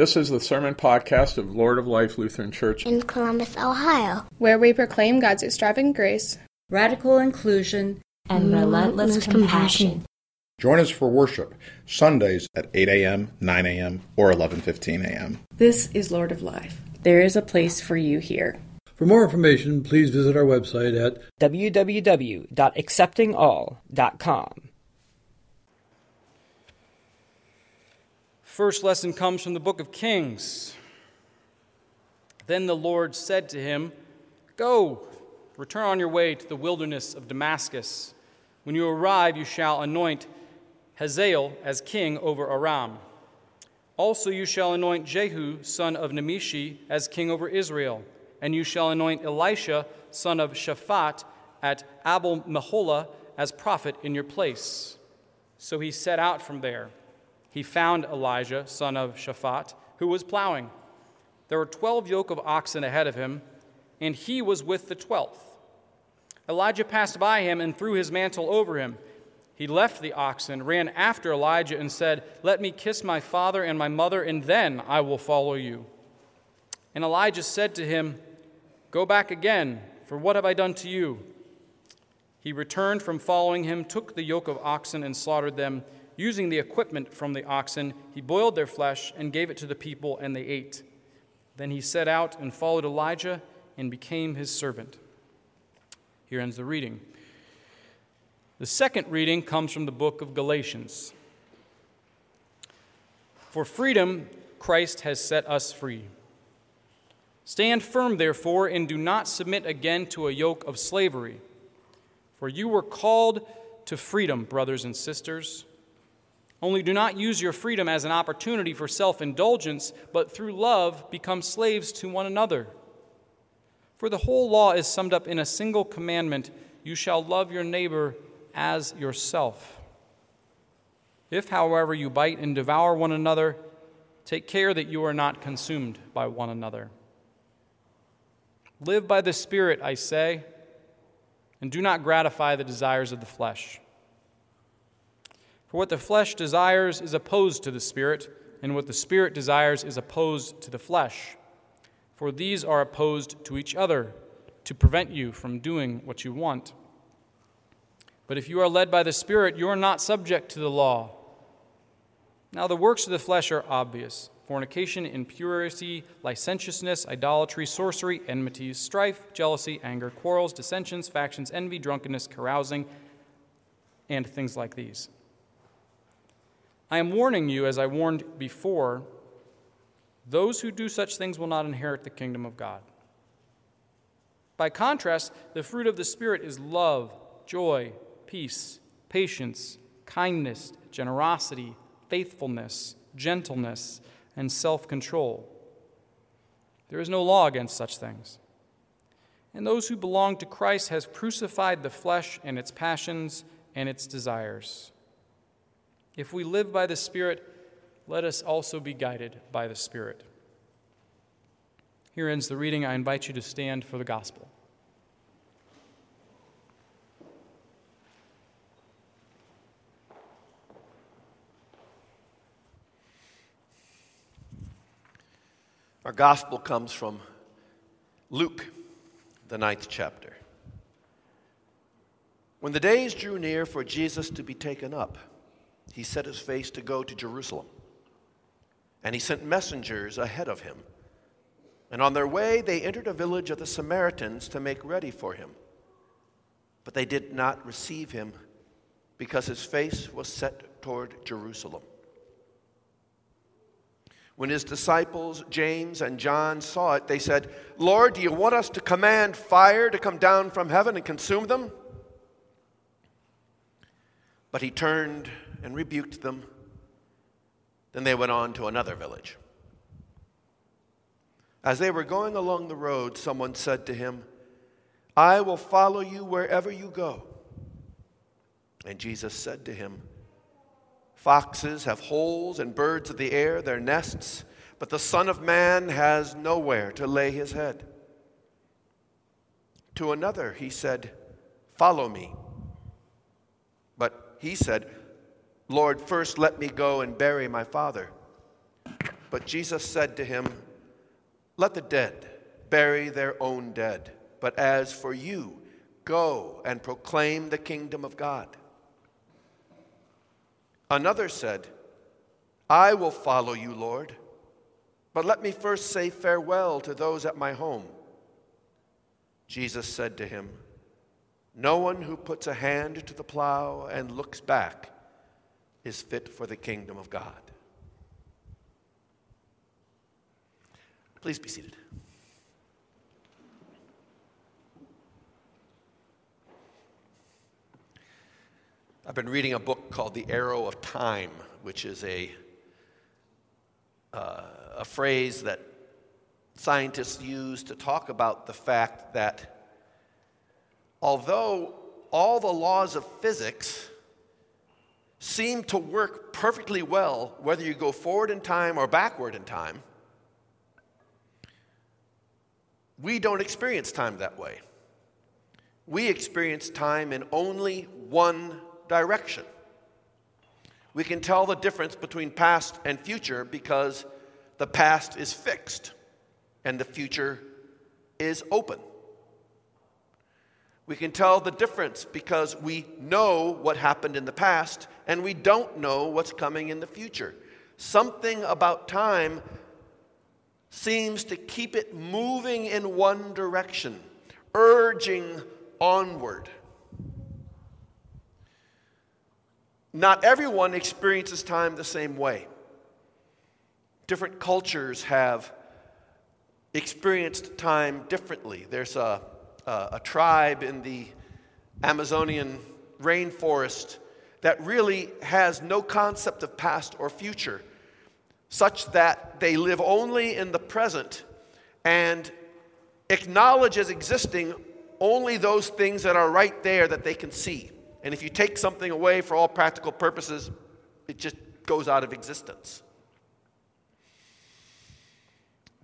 This is the sermon podcast of Lord of Life Lutheran Church in Columbus, Ohio, where we proclaim God's extravagant grace, radical inclusion, and relentless compassion. Join us for worship Sundays at 8 a.m., 9 a.m., or 11:15 a.m. This is Lord of Life. There is a place for you here. For more information, please visit our website at www.acceptingall.com. First lesson comes from the book of Kings. Then the Lord said to him, Go, return on your way to the wilderness of Damascus. When you arrive, you shall anoint Hazael as king over Aram. Also, you shall anoint Jehu, son of Nimshi, as king over Israel. And you shall anoint Elisha, son of Shaphat, at Abel Meholah, as prophet in your place. So he set out from there he found Elijah, son of Shaphat, who was plowing. There were twelve yoke of oxen ahead of him, and he was with the twelfth. Elijah passed by him and threw his mantle over him. He left the oxen, ran after Elijah, and said, Let me kiss my father and my mother, and then I will follow you. And Elijah said to him, Go back again, for what have I done to you? He returned from following him, took the yoke of oxen, and slaughtered them. Using the equipment from the oxen, he boiled their flesh and gave it to the people, and they ate. Then he set out and followed Elijah and became his servant. Here ends the reading. The second reading comes from the book of Galatians. For freedom, Christ has set us free. Stand firm, therefore, and do not submit again to a yoke of slavery. For you were called to freedom, brothers and sisters. Only do not use your freedom as an opportunity for self indulgence, but through love become slaves to one another. For the whole law is summed up in a single commandment you shall love your neighbor as yourself. If, however, you bite and devour one another, take care that you are not consumed by one another. Live by the Spirit, I say, and do not gratify the desires of the flesh. For what the flesh desires is opposed to the Spirit, and what the Spirit desires is opposed to the flesh. For these are opposed to each other to prevent you from doing what you want. But if you are led by the Spirit, you are not subject to the law. Now, the works of the flesh are obvious fornication, impurity, licentiousness, idolatry, sorcery, enmities, strife, jealousy, anger, quarrels, dissensions, factions, envy, drunkenness, carousing, and things like these. I am warning you, as I warned before, those who do such things will not inherit the kingdom of God. By contrast, the fruit of the Spirit is love, joy, peace, patience, kindness, generosity, faithfulness, gentleness, and self control. There is no law against such things. And those who belong to Christ have crucified the flesh and its passions and its desires. If we live by the Spirit, let us also be guided by the Spirit. Here ends the reading. I invite you to stand for the gospel. Our gospel comes from Luke, the ninth chapter. When the days drew near for Jesus to be taken up, he set his face to go to Jerusalem. And he sent messengers ahead of him. And on their way, they entered a village of the Samaritans to make ready for him. But they did not receive him because his face was set toward Jerusalem. When his disciples, James and John, saw it, they said, Lord, do you want us to command fire to come down from heaven and consume them? But he turned and rebuked them. Then they went on to another village. As they were going along the road, someone said to him, I will follow you wherever you go. And Jesus said to him, Foxes have holes and birds of the air their nests, but the Son of Man has nowhere to lay his head. To another he said, Follow me. But he said, Lord, first let me go and bury my father. But Jesus said to him, Let the dead bury their own dead. But as for you, go and proclaim the kingdom of God. Another said, I will follow you, Lord, but let me first say farewell to those at my home. Jesus said to him, No one who puts a hand to the plow and looks back is fit for the kingdom of God. Please be seated. I've been reading a book called The Arrow of Time, which is a, uh, a phrase that scientists use to talk about the fact that although all the laws of physics seem to work perfectly well, whether you go forward in time or backward in time, we don't experience time that way. We experience time in only one direction. We can tell the difference between past and future because the past is fixed and the future is open. We can tell the difference because we know what happened in the past and we don't know what's coming in the future. Something about time seems to keep it moving in one direction, urging onward. Not everyone experiences time the same way. Different cultures have experienced time differently. There's a, a, a, tribe in the Amazonian rainforest that really has no concept of past or future such that they live only in the present and acknowledge as existing only those things that are right there that they can see. And if you take something away for all practical purposes, it just goes out of existence.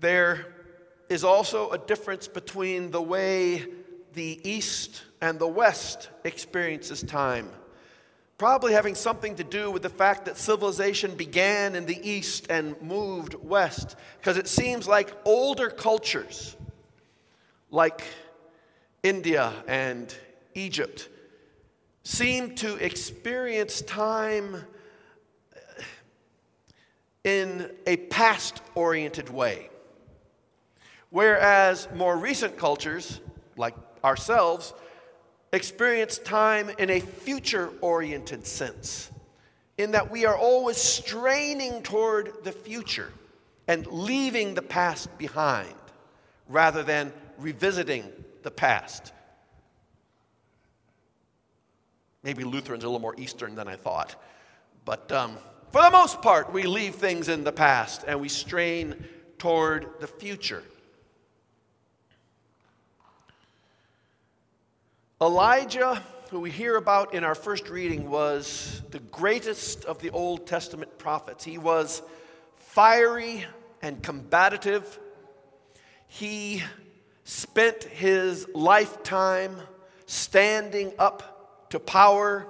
There is also a difference between the way the East and the West experiences time probably having something to do with the fact that civilization began in the east and moved west. Because it seems like older cultures, like India and Egypt, seem to experience time uh, in a past oriented way. Whereas more recent cultures, like ourselves, experience time in a future oriented sense, in that we are always straining toward the future and leaving the past behind rather than revisiting the past. Maybe Lutherans are a little more Eastern than I thought. But um, for the most part, we leave things in the past and we strain toward the future. Elijah, who we hear about in our first reading, was the greatest of the Old Testament prophets. He was fiery and combative. He spent his lifetime standing up to power,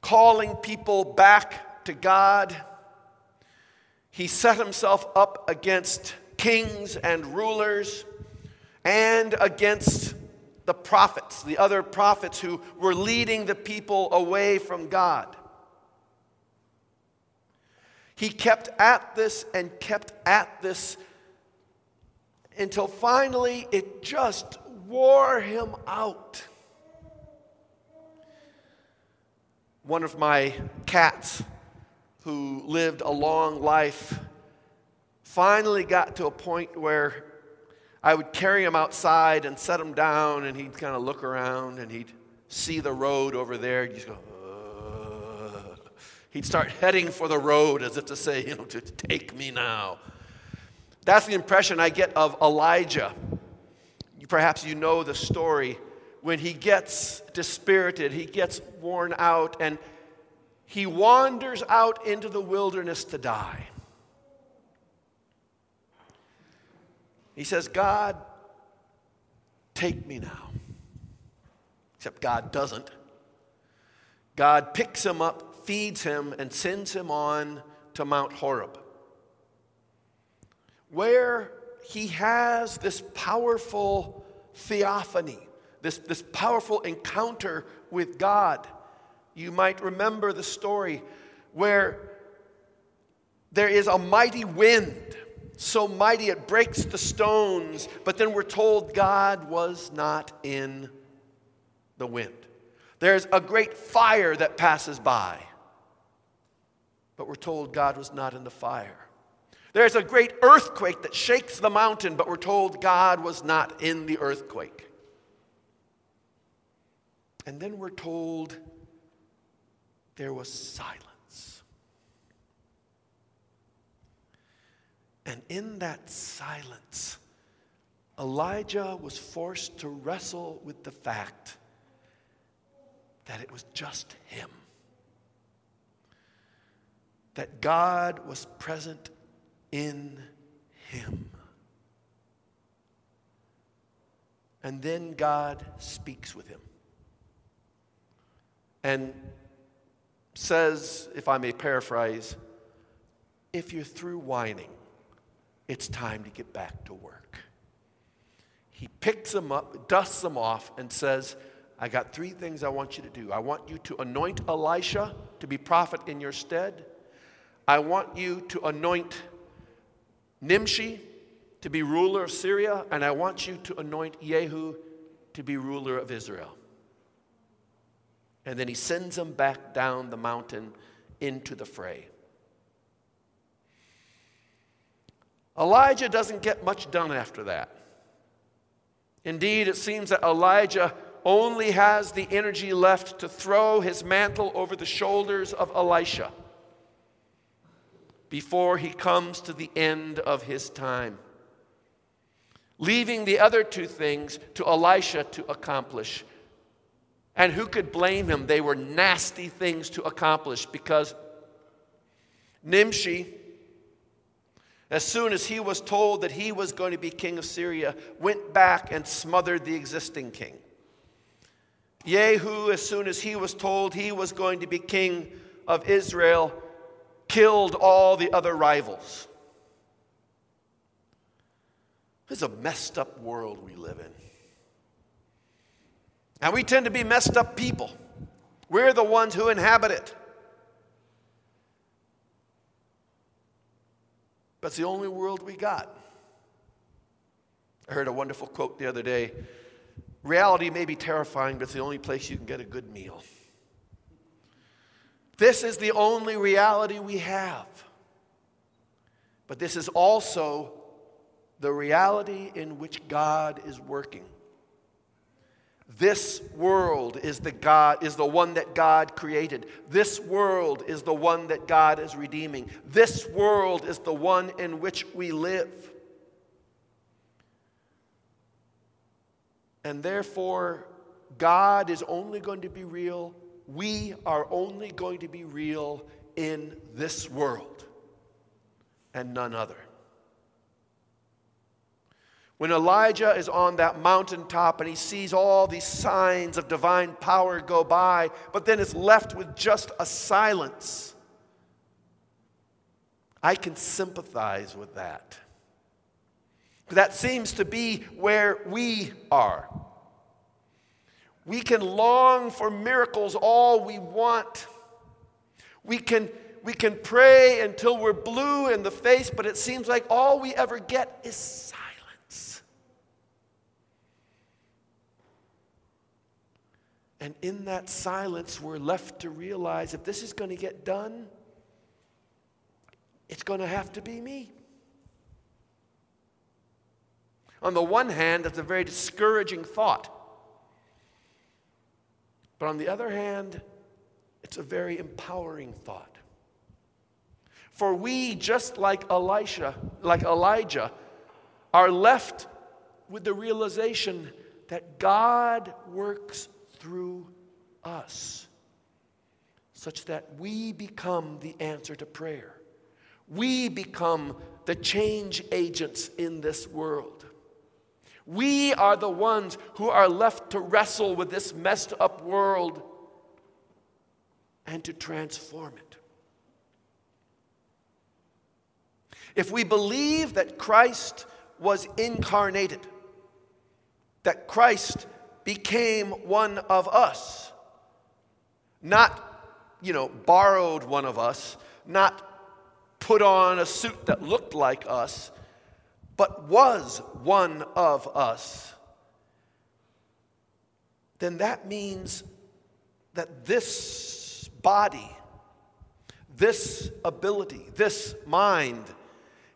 calling people back to God. He set himself up against kings and rulers and against the prophets, the other prophets who were leading the people away from God. He kept at this and kept at this until finally it just wore him out. One of my cats, who lived a long life, finally got to a point where I would carry him outside and set him down, and he'd kind of look around and he'd see the road over there. He'd go, he'd start heading for the road as if to say, you know, to take me now. That's the impression I get of Elijah. Perhaps you know the story. When he gets dispirited, he gets worn out, and he wanders out into the wilderness to die. He says, God, take me now. Except God doesn't. God picks him up, feeds him, and sends him on to Mount Horeb. where he has this powerful theophany, this, this powerful encounter with God. You might remember the story where there is a mighty wind, so mighty it breaks the stones, but then we're told God was not in the wind. There's a great fire that passes by, but we're told God was not in the fire. There's a great earthquake that shakes the mountain, but we're told God was not in the earthquake. And then we're told there was silence. And in that silence, Elijah was forced to wrestle with the fact that it was just him. That God was present in him. And then God speaks with him and says, if I may paraphrase, if you're through whining, it's time to get back to work. He picks them up, dusts them off, and says, I got three things I want you to do. I want you to anoint Elisha to be prophet in your stead. I want you to anoint Nimshi to be ruler of Syria, and I want you to anoint Jehu to be ruler of Israel. And then he sends them back down the mountain into the fray. Elijah doesn't get much done after that. Indeed, it seems that Elijah only has the energy left to throw his mantle over the shoulders of Elisha before he comes to the end of his time, leaving the other two things to Elisha to accomplish. And who could blame him? They were nasty things to accomplish because Nimshi, as soon as he was told that he was going to be king of Syria, went back and smothered the existing king. Jehu, as soon as he was told he was going to be king of Israel, killed all the other rivals. This is a messed up world we live in. And we tend to be messed up people. We're the ones who inhabit it. But it's the only world we got. I heard a wonderful quote the other day Reality may be terrifying, but it's the only place you can get a good meal. This is the only reality we have. But this is also the reality in which God is working. This world is the God is the one that God created. This world is the one that God is redeeming. This world is the one in which we live. And therefore God is only going to be real we are only going to be real in this world and none other. When Elijah is on that mountaintop and he sees all these signs of divine power go by, but then is left with just a silence, I can sympathize with that. That seems to be where we are. We can long for miracles all we want. We can, we can pray until we're blue in the face, but it seems like all we ever get is silence. And in that silence, we're left to realize if this is going to get done, it's going to have to be me. On the one hand, it's a very discouraging thought. But on the other hand, it's a very empowering thought. For we, just like Elisha, like Elijah, are left with the realization that God works through us, such that we become the answer to prayer. We become the change agents in this world. We are the ones who are left to wrestle with this messed up world and to transform it. if we believe that Christ was incarnated, that Christ became one of us, not, you know, borrowed one of us, not put on a suit that looked like us, but was one of us, then that means that this body, this ability, this mind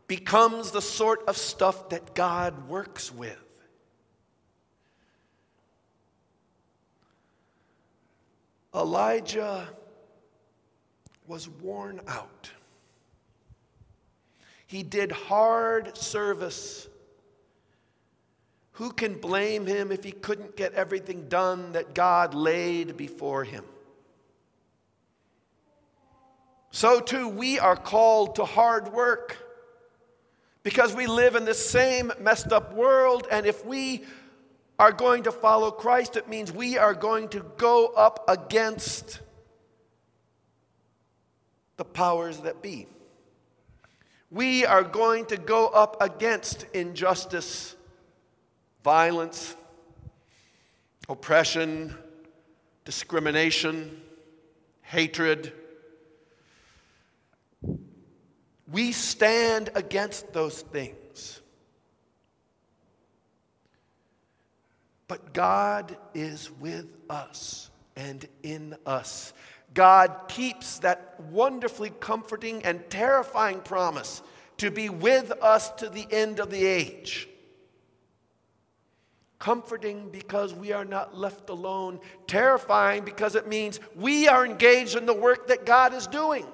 becomes the sort of stuff that God works with. Elijah was worn out. He did hard service. Who can blame him if he couldn't get everything done that God laid before him? So, too, we are called to hard work because we live in the same messed up world. And if we are going to follow Christ, it means we are going to go up against the powers that be. We are going to go up against injustice, violence, oppression, discrimination, hatred. We stand against those things. But God is with us and in us. God keeps that wonderfully comforting and terrifying promise to be with us to the end of the age. Comforting because we are not left alone, terrifying because it means we are engaged in the work that God is doing.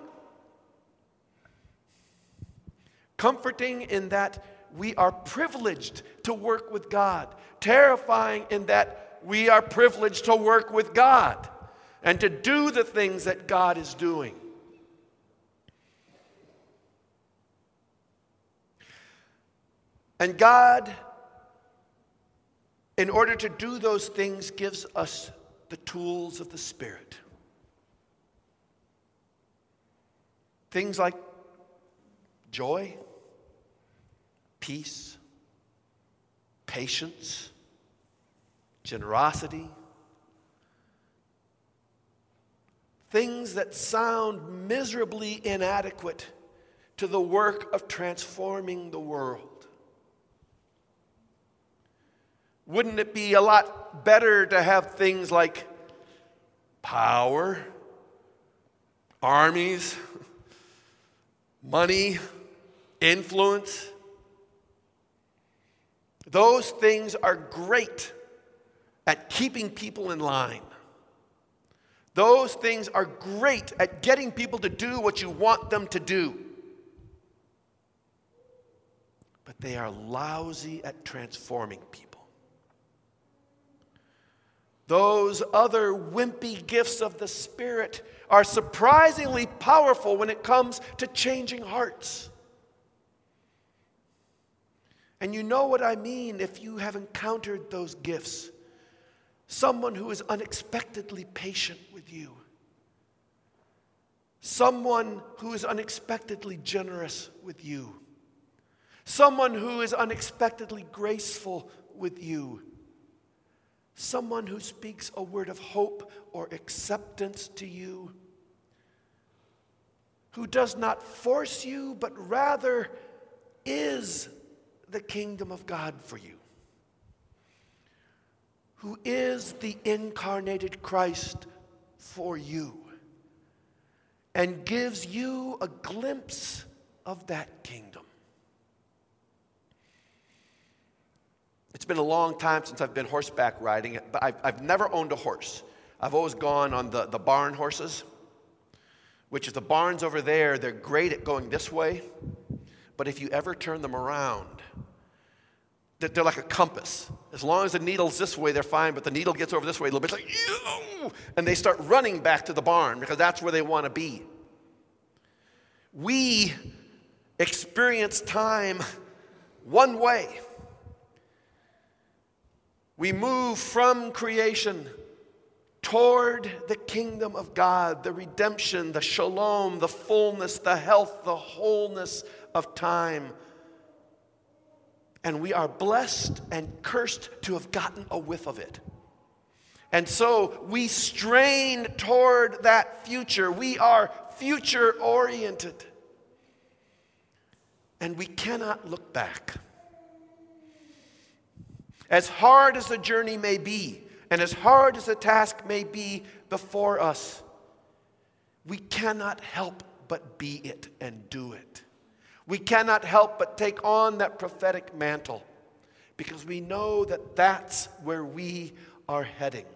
Comforting in that we are privileged to work with God, terrifying in that we are privileged to work with God and to do the things that God is doing. And God, in order to do those things, gives us the tools of the Spirit. Things like joy, peace, patience, generosity, things that sound miserably inadequate to the work of transforming the world. Wouldn't it be a lot better to have things like power, armies, money, influence? Those things are great at keeping people in line. Those things are great at getting people to do what you want them to do. But they are lousy at transforming people. Those other wimpy gifts of the Spirit are surprisingly powerful when it comes to changing hearts. And you know what I mean if you have encountered those gifts. Someone who is unexpectedly patient with you, someone who is unexpectedly generous with you, someone who is unexpectedly graceful with you, someone who speaks a word of hope or acceptance to you, who does not force you, but rather is the kingdom of God for you who is the incarnated Christ for you and gives you a glimpse of that kingdom. It's been a long time since I've been horseback riding, but I've, I've never owned a horse. I've always gone on the, the barn horses, which is the barns over there, they're great at going this way, but if you ever turn them around, they're like a compass. As long as the needle's this way, they're fine, but the needle gets over this way a little bit, like, Ew! and they start running back to the barn because that's where they want to be. We experience time one way. We move from creation toward the kingdom of God, the redemption, the shalom, the fullness, the health, the wholeness of time. And we are blessed and cursed to have gotten a whiff of it. And so we strain toward that future. We are future oriented. And we cannot look back. As hard as the journey may be, and as hard as the task may be before us, we cannot help but be it and do it. We cannot help but take on that prophetic mantle because we know that that's where we are heading.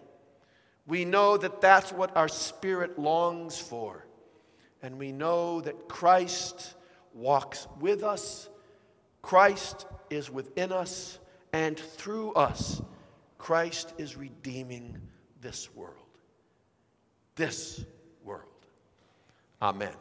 We know that that's what our spirit longs for. And we know that Christ walks with us, Christ is within us, and through us, Christ is redeeming this world. This world. Amen.